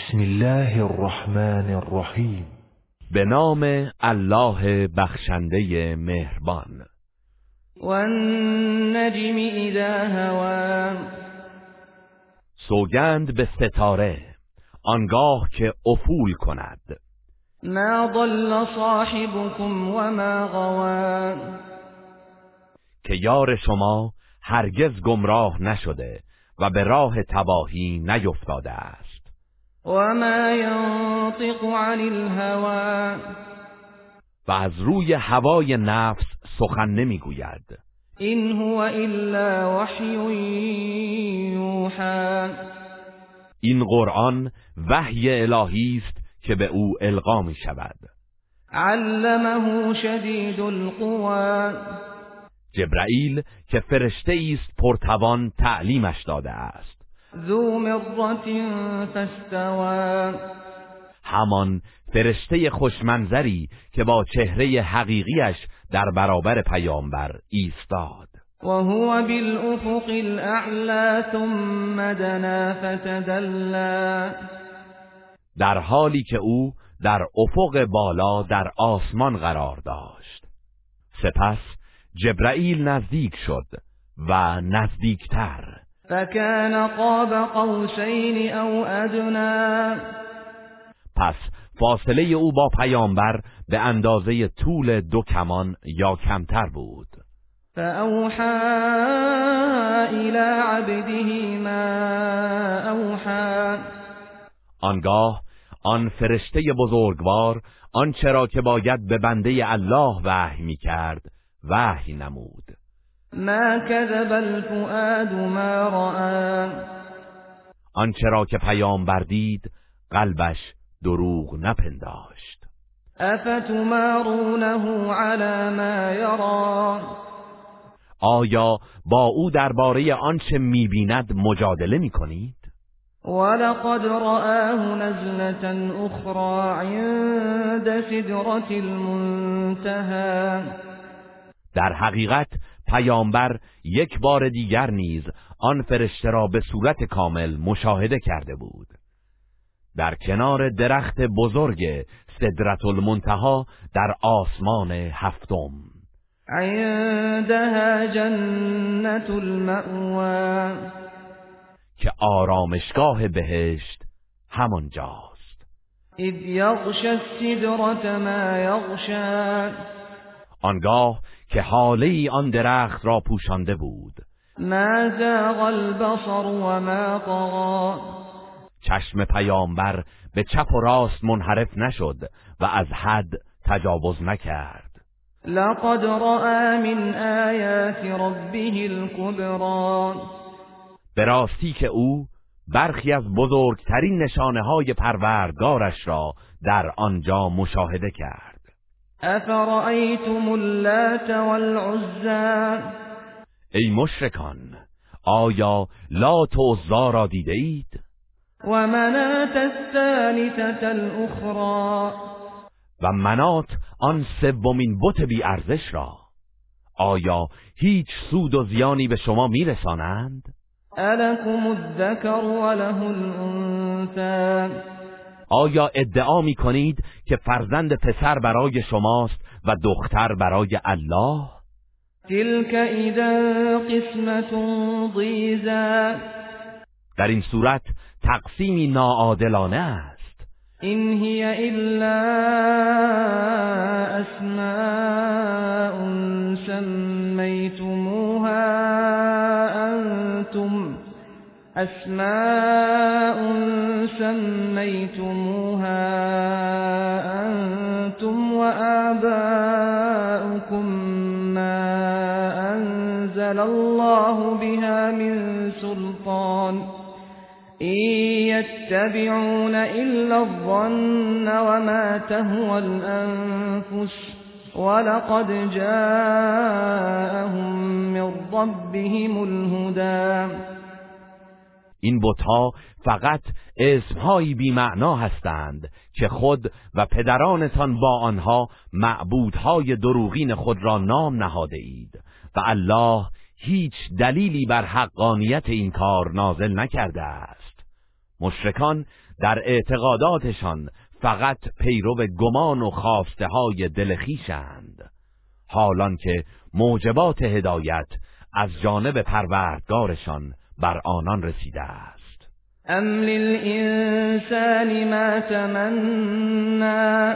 بسم الله الرحمن الرحیم. به نام الله بخشنده مهربان. والنجم اذا هوا سوگند به ستاره آنگاه که افول کند. ما ضل صاحبكم وما غوا که یار شما هرگز گمراه نشده و به راه تباهی نیفتاده است. وما ينطق عن الهوى. و از روی هوای نفس سخن نمی‌گوید. این هو الا وحی یوحى این قرآن وحی الهی است که به او القا می شود علمه شدید القوى. جبرائیل که فرشته است پرتوان تعلیمش داده است. ذو مرة فاستوى. همان فرشته خوشمنظری که با چهره حقیقیش در برابر پیامبر ایستاد. وهو بالافق الاعلى ثم دنا فتدلى. در حالی که او در افق بالا در آسمان قرار داشت. سپس جبرائیل نزدیک شد و نزدیکتر. فكان قاب قوسين او ادنى پس فاصله او با پیامبر به اندازه طول دو کمان یا کمتر بود. فأوحى إلى عبده ما أوحى. آنگاه آن فرشته بزرگوار آنچه را که باید به بنده الله وحی می کرد وحی نمود. ما كذب الفؤاد ما رأى. آنچه را که پیامبر دید قلبش دروغ نپنداشت. أفتمارونه على ما يرى؟ آیا با او درباره آنچه می‌بیند مجادله می‌کنید؟ ولقد رآه نزلة أخرى عند سدرة المنتهى. در حقیقت پیامبر یک بار دیگر نیز آن فرشته را به صورت کامل مشاهده کرده بود. در کنار درخت بزرگ صدرت المنتها در آسمان هفتم. عندها جنة المأوى. که آرامشگاه بهشت همانجاست. إذ يغشى السدرة ما يغشى آنگاه که حاله ای آن درخت را پوشانده بود. ما زاغ البصر وما طغى چشم پیامبر به چپ و راست منحرف نشد و از حد تجاوز نکرد. لقد رأى من آيات ربه الكبرى. به راستی که او برخی از بزرگترین نشانه های پروردگارش را در آنجا مشاهده کرد. أفرأيتم اللات والعزى؟ ای مشرکان آیا لات و عزا را دیده اید؟ ومناة الثالثة الأخرى؟ و منات آن سومین بت بی ارزش را. آیا هیچ سود و زیانی به شما میرسانند ألكم الذكر وله الأنثى. آیا ادعا می کنید که فرزند پسر برای شماست و دختر برای الله؟ تلك إذا قسمة ضيزى در این صورت تقسیمی ناعادلانه است. إن هي إلا أسماء سميتموها أنتم أسماء سميتموها أنتم وآباؤكم ما أنزل الله بها من سلطان إن يتبعون إلا الظن وما تهوى الأنفس ولقد جاءهم من ربهم الهدى این بتها فقط اسمهایی بی معنا هستند که خود و پدرانتان با آنها معبودهای دروغین خود را نام نهاده اید. و الله هیچ دلیلی بر حقانیت این کار نازل نکرده است. مشرکان در اعتقاداتشان فقط پیرو گمان و خواسته های دلخیشند حالان که موجبات هدایت از جانب پروردگارشان بر آنان رسیده است. ام للانسان ما تمنا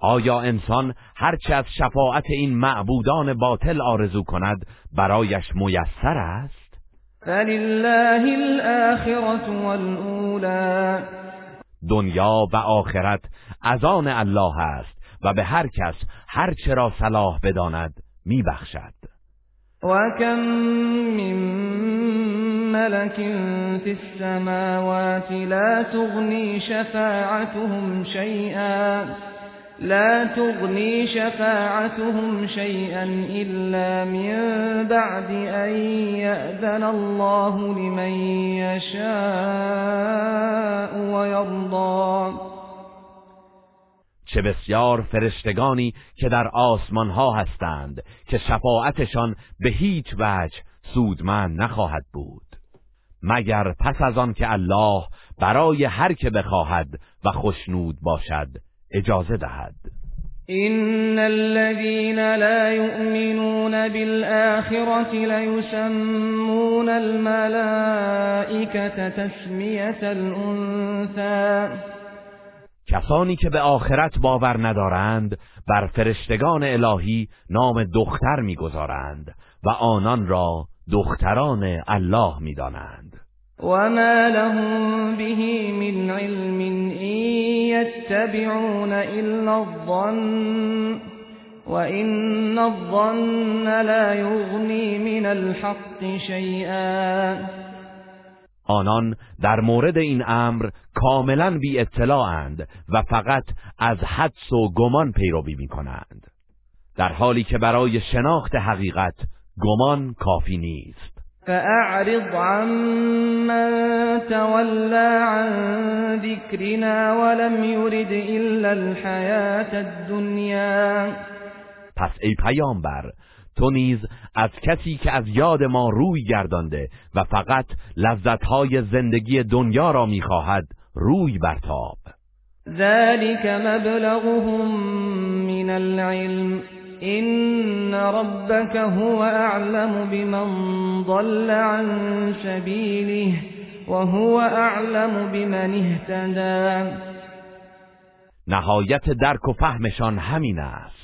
آیا انسان هرچه از شفاعت این معبودان باطل آرزو کند برایش میسر است؟ فلله الاخره والاولى دنیا و آخرت از آن الله است و به هر کس هر چرا صلاح بداند میبخشد. و کم من ملک فی السماوات لا تغنی شفاعتهم شیئا لا تغني شفاعتهم شيئا إلا من بعد أن يأذن الله لمن يشاء ويرضى چه بسیار فرشتگانی که در آسمان ها هستند که شفاعتشان به هیچ وجه سودمند نخواهد بود. مگر پس از آن که الله برای هر که بخواهد و خوشنود باشد اجازه دهد؟ ان الذين لا يؤمنون بالآخرة ليسمون الملائكة تسمية الانثى کسانی که به آخرت باور ندارند بر فرشتگان الهی نام دختر می‌گذارند و آنان را دختران الله می‌دانند. وما لهم به من علم إن يتبعون إلا الظن وإن الظن لا يغني من الحق شيئا. آنان در مورد این امر کاملا بی اطلاعند و فقط از حدس و گمان پیروی می کنند در حالی که برای شناخت حقیقت گمان کافی نیست. فأعرض عمن تولى عن ذكرنا ولم يرد إلا الحياة الدنيا. پس ای پیامبر تو نیز از کسی که از یاد ما روی گردانده و فقط لذتهای زندگی دنیا را می‌خواهد روی برتاب. ذلك مبلغهم من العلم. إن ربك هو أعلم بمن ضل عن سبيله وهو أعلم بمن اهتدى. نهایت درک و فهمشان همین است.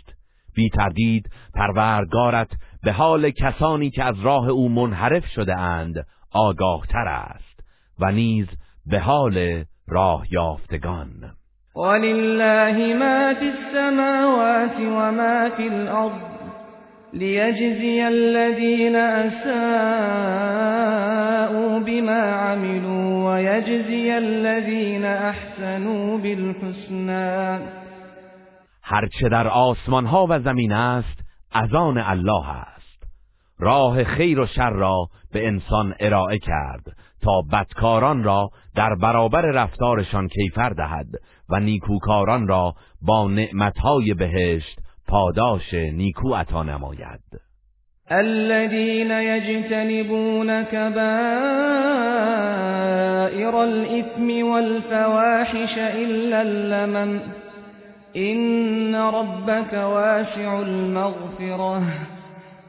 بی تردید پروردگارت به حال کسانی که از راه او منحرف شده اند آگاه تر است و نیز به حال راه یافتگان. ولله ما في السماوات وما في الأرض ليجزي الذين أساءوا بما عملوا ويجزي الذين أحسنوا بالحسنى هرچه در آسمان ها و زمین است از آن الله است. راه خیر و شر را به انسان ارائه کرد تا بدکاران را در برابر رفتارشان کیفر دهد و نیکوکاران را با نعمتهای بهشت پاداش نیکو عطا نماید. الذين يجتنبون كبائر الإثم والفواحش إلا اللمم إن ربك واسع المغفرة.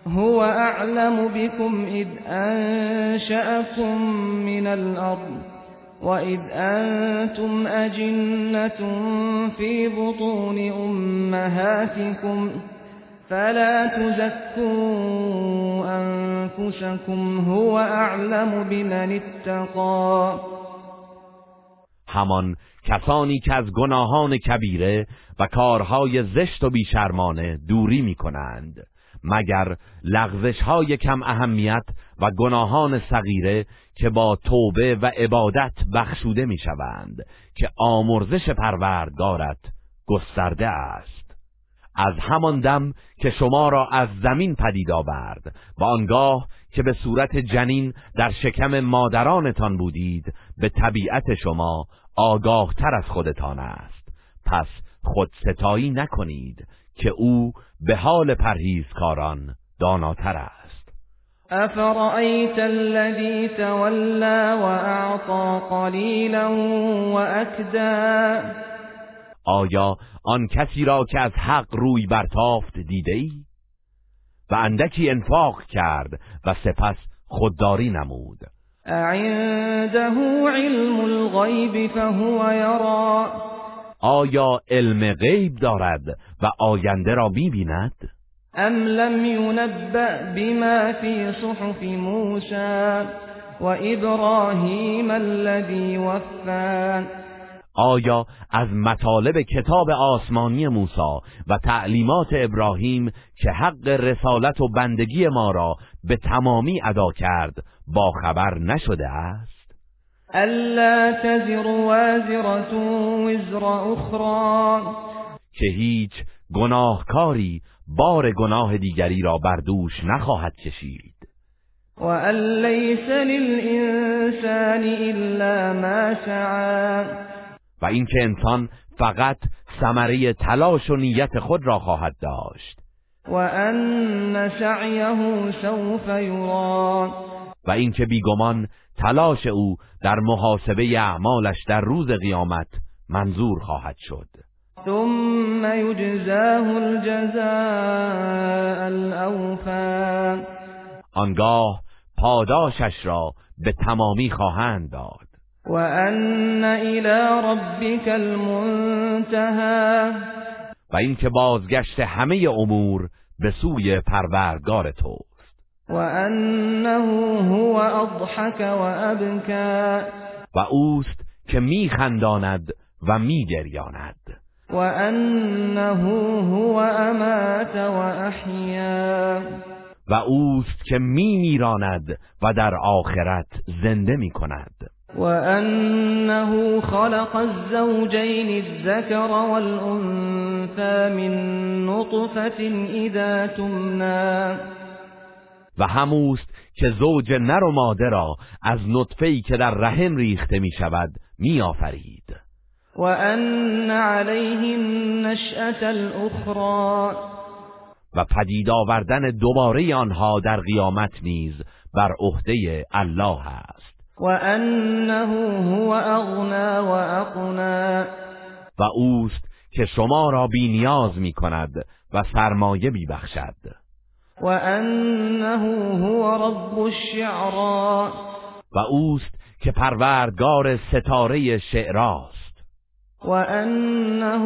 هو أعلم بكم إذ أنشأكم من الأرض وَإِذْ أَنْتُمْ أَجِنَّةٌ فِي بُطُونِ أُمَّهَاتِكُمْ فَلَا تُزَكُّوا أَنفُسَكُمْ. هُوَ أَعْلَمُ بِمَنِ اتَّقَى. همان کسانی که از گناهان کبیره و کارهای زشت و بیشرمانه دوری می کنند مگر لغزش های کم اهمیت و گناهان صغیره که با توبه و عبادت بخشوده می شوند که آمرزش پروردگارت گسترده است. از همان دم که شما را از زمین پدید آورد و آنگاه که به صورت جنین در شکم مادرانتان بودید به طبیعت شما آگاه تر از خودتان است. پس خود ستایی نکنید که او به حال پرهیزکاران داناتر است. افرأیت الذی تولى واعطى قلیلا واکدا آیا آن کسی را که از حق روی برتافت دیده ای؟ و اندکی انفاق کرد و سپس خودداری نمود. عنده علم الغیب فهو یرا؟ آیا علم غیب دارد و آینده را می‌بیند؟ ام لم ينبأ بما في صحف موسى وإبراهيم الذي وفى آیا از مطالب کتاب آسمانی موسی و تعلیمات ابراهیم که حق رسالت و بندگی ما را به تمامی ادا کرد با خبر نشده است الا تزر وازرة وزر اخرى که هیچ گناهکاری بار گناه دیگری را بر دوش نخواهد کشید. وأن ليس للإنسان إلا ما سعى. و اینکه انسان فقط ثمره تلاش و نیت خود را خواهد داشت. وأن سعيه سوف يرى. و اینکه بیگمان تلاش او در محاسبه اعمالش در روز قیامت منظور خواهد شد. ثم يجزاه الجزاء الأوفى. آنگاه پاداشش را به تمامی خواهند داد. وأن إلى ربك المنتهى. و اینکه بازگشت همه امور به سوی پروردگار توست وأنه هو أضحك وأبكى. و اوست که میخنداند و میگریاند. وأنه هو أمات وأحيا. و اوست که میمیراند و در آخرت زنده می‌کند. وأنه خلق الزوجين الذكر والأنثى من نطفة إذا تمنى. و هموست که زوج نر و ماده را از نطفه‌ای که در رحم ریخته می شود می آفرید وأن عليه النشأة الأخرى. و پدید آوردن دوباره آنها در قیامت نیز بر عهده الله است. وأنه هو أغنى وأقنى. و اوست که شما را بی نیاز می کند و سرمایه می بخشد وأنه هو رب الشعرى. و اوست که پروردگار ستاره شعراست. وأنه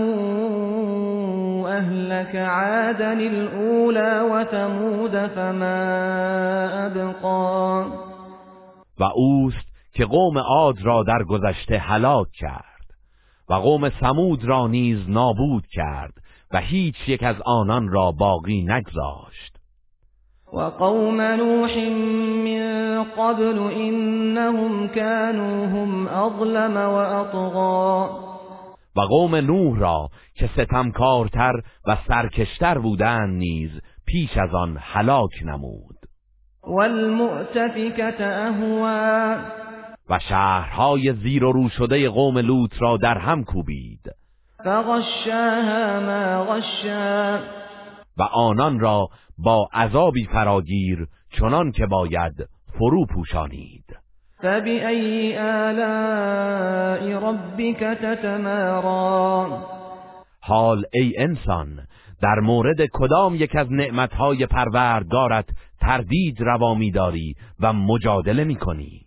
أهلك عادا الأولى وثمود فما أبقى. و اوست که قوم عاد را در گذشته هلاک کرد و قوم سمود را نیز نابود کرد و هیچ یک از آنان را باقی نگذاشت. وقوم نوح من قبل إنهم كانوا هم أظلم وأطغى. و قوم نوح را که ستمکارتر و سرکشتر بودند نیز پیش از آن هلاک نمود. أهوى. و شهرهای زیر و رو شده قوم لوط را در هم کوبید. فغشاها ما غشا. و آنان را با عذابی فراگیر چنان که باید فرو پوشانید. فبأي آلاء ربك تتمارى حال ای انسان در مورد کدام یک از نعمتهای پروردگارت تردید روا می‌داری و مجادله می‌کنی؟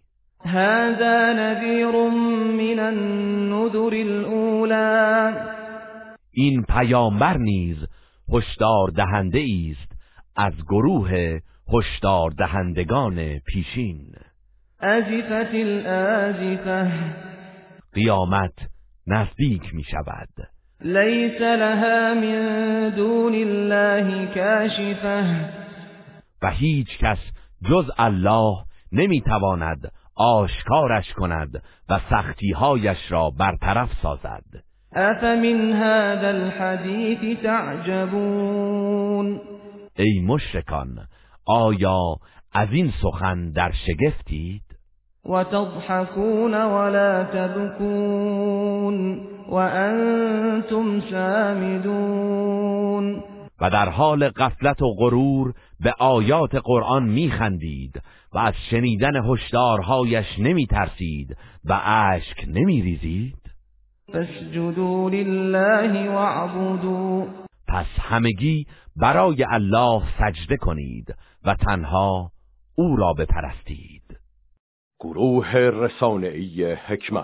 هذا نذير من النذر الأولى. این پیامبر نیز هشدار دهنده است از گروه هشدار دهندگان پیشین. أزفت الآزفة. قیامت نزدیک می شود. ليس لها من دون الله كاشفة و هیچ کس جز الله نمی تواند آشکارش کند و سختیهایش را برطرف سازد. أفمن هذا الحديث تعجبون؟ ای مشرکان آیا از این سخن در شگفتید؟ وتضحكون ولا تبكون وأنتم سامدون و در حال غفلت و غرور به آیات قرآن میخندید و از شنیدن هشدارهایش نمیترسید و اشک نمیریزید؟ فاسجدوا لله واعبدوا پس همگی برای الله سجده کنید و تنها او را بپرستید. گروه رسانه‌ای حکمت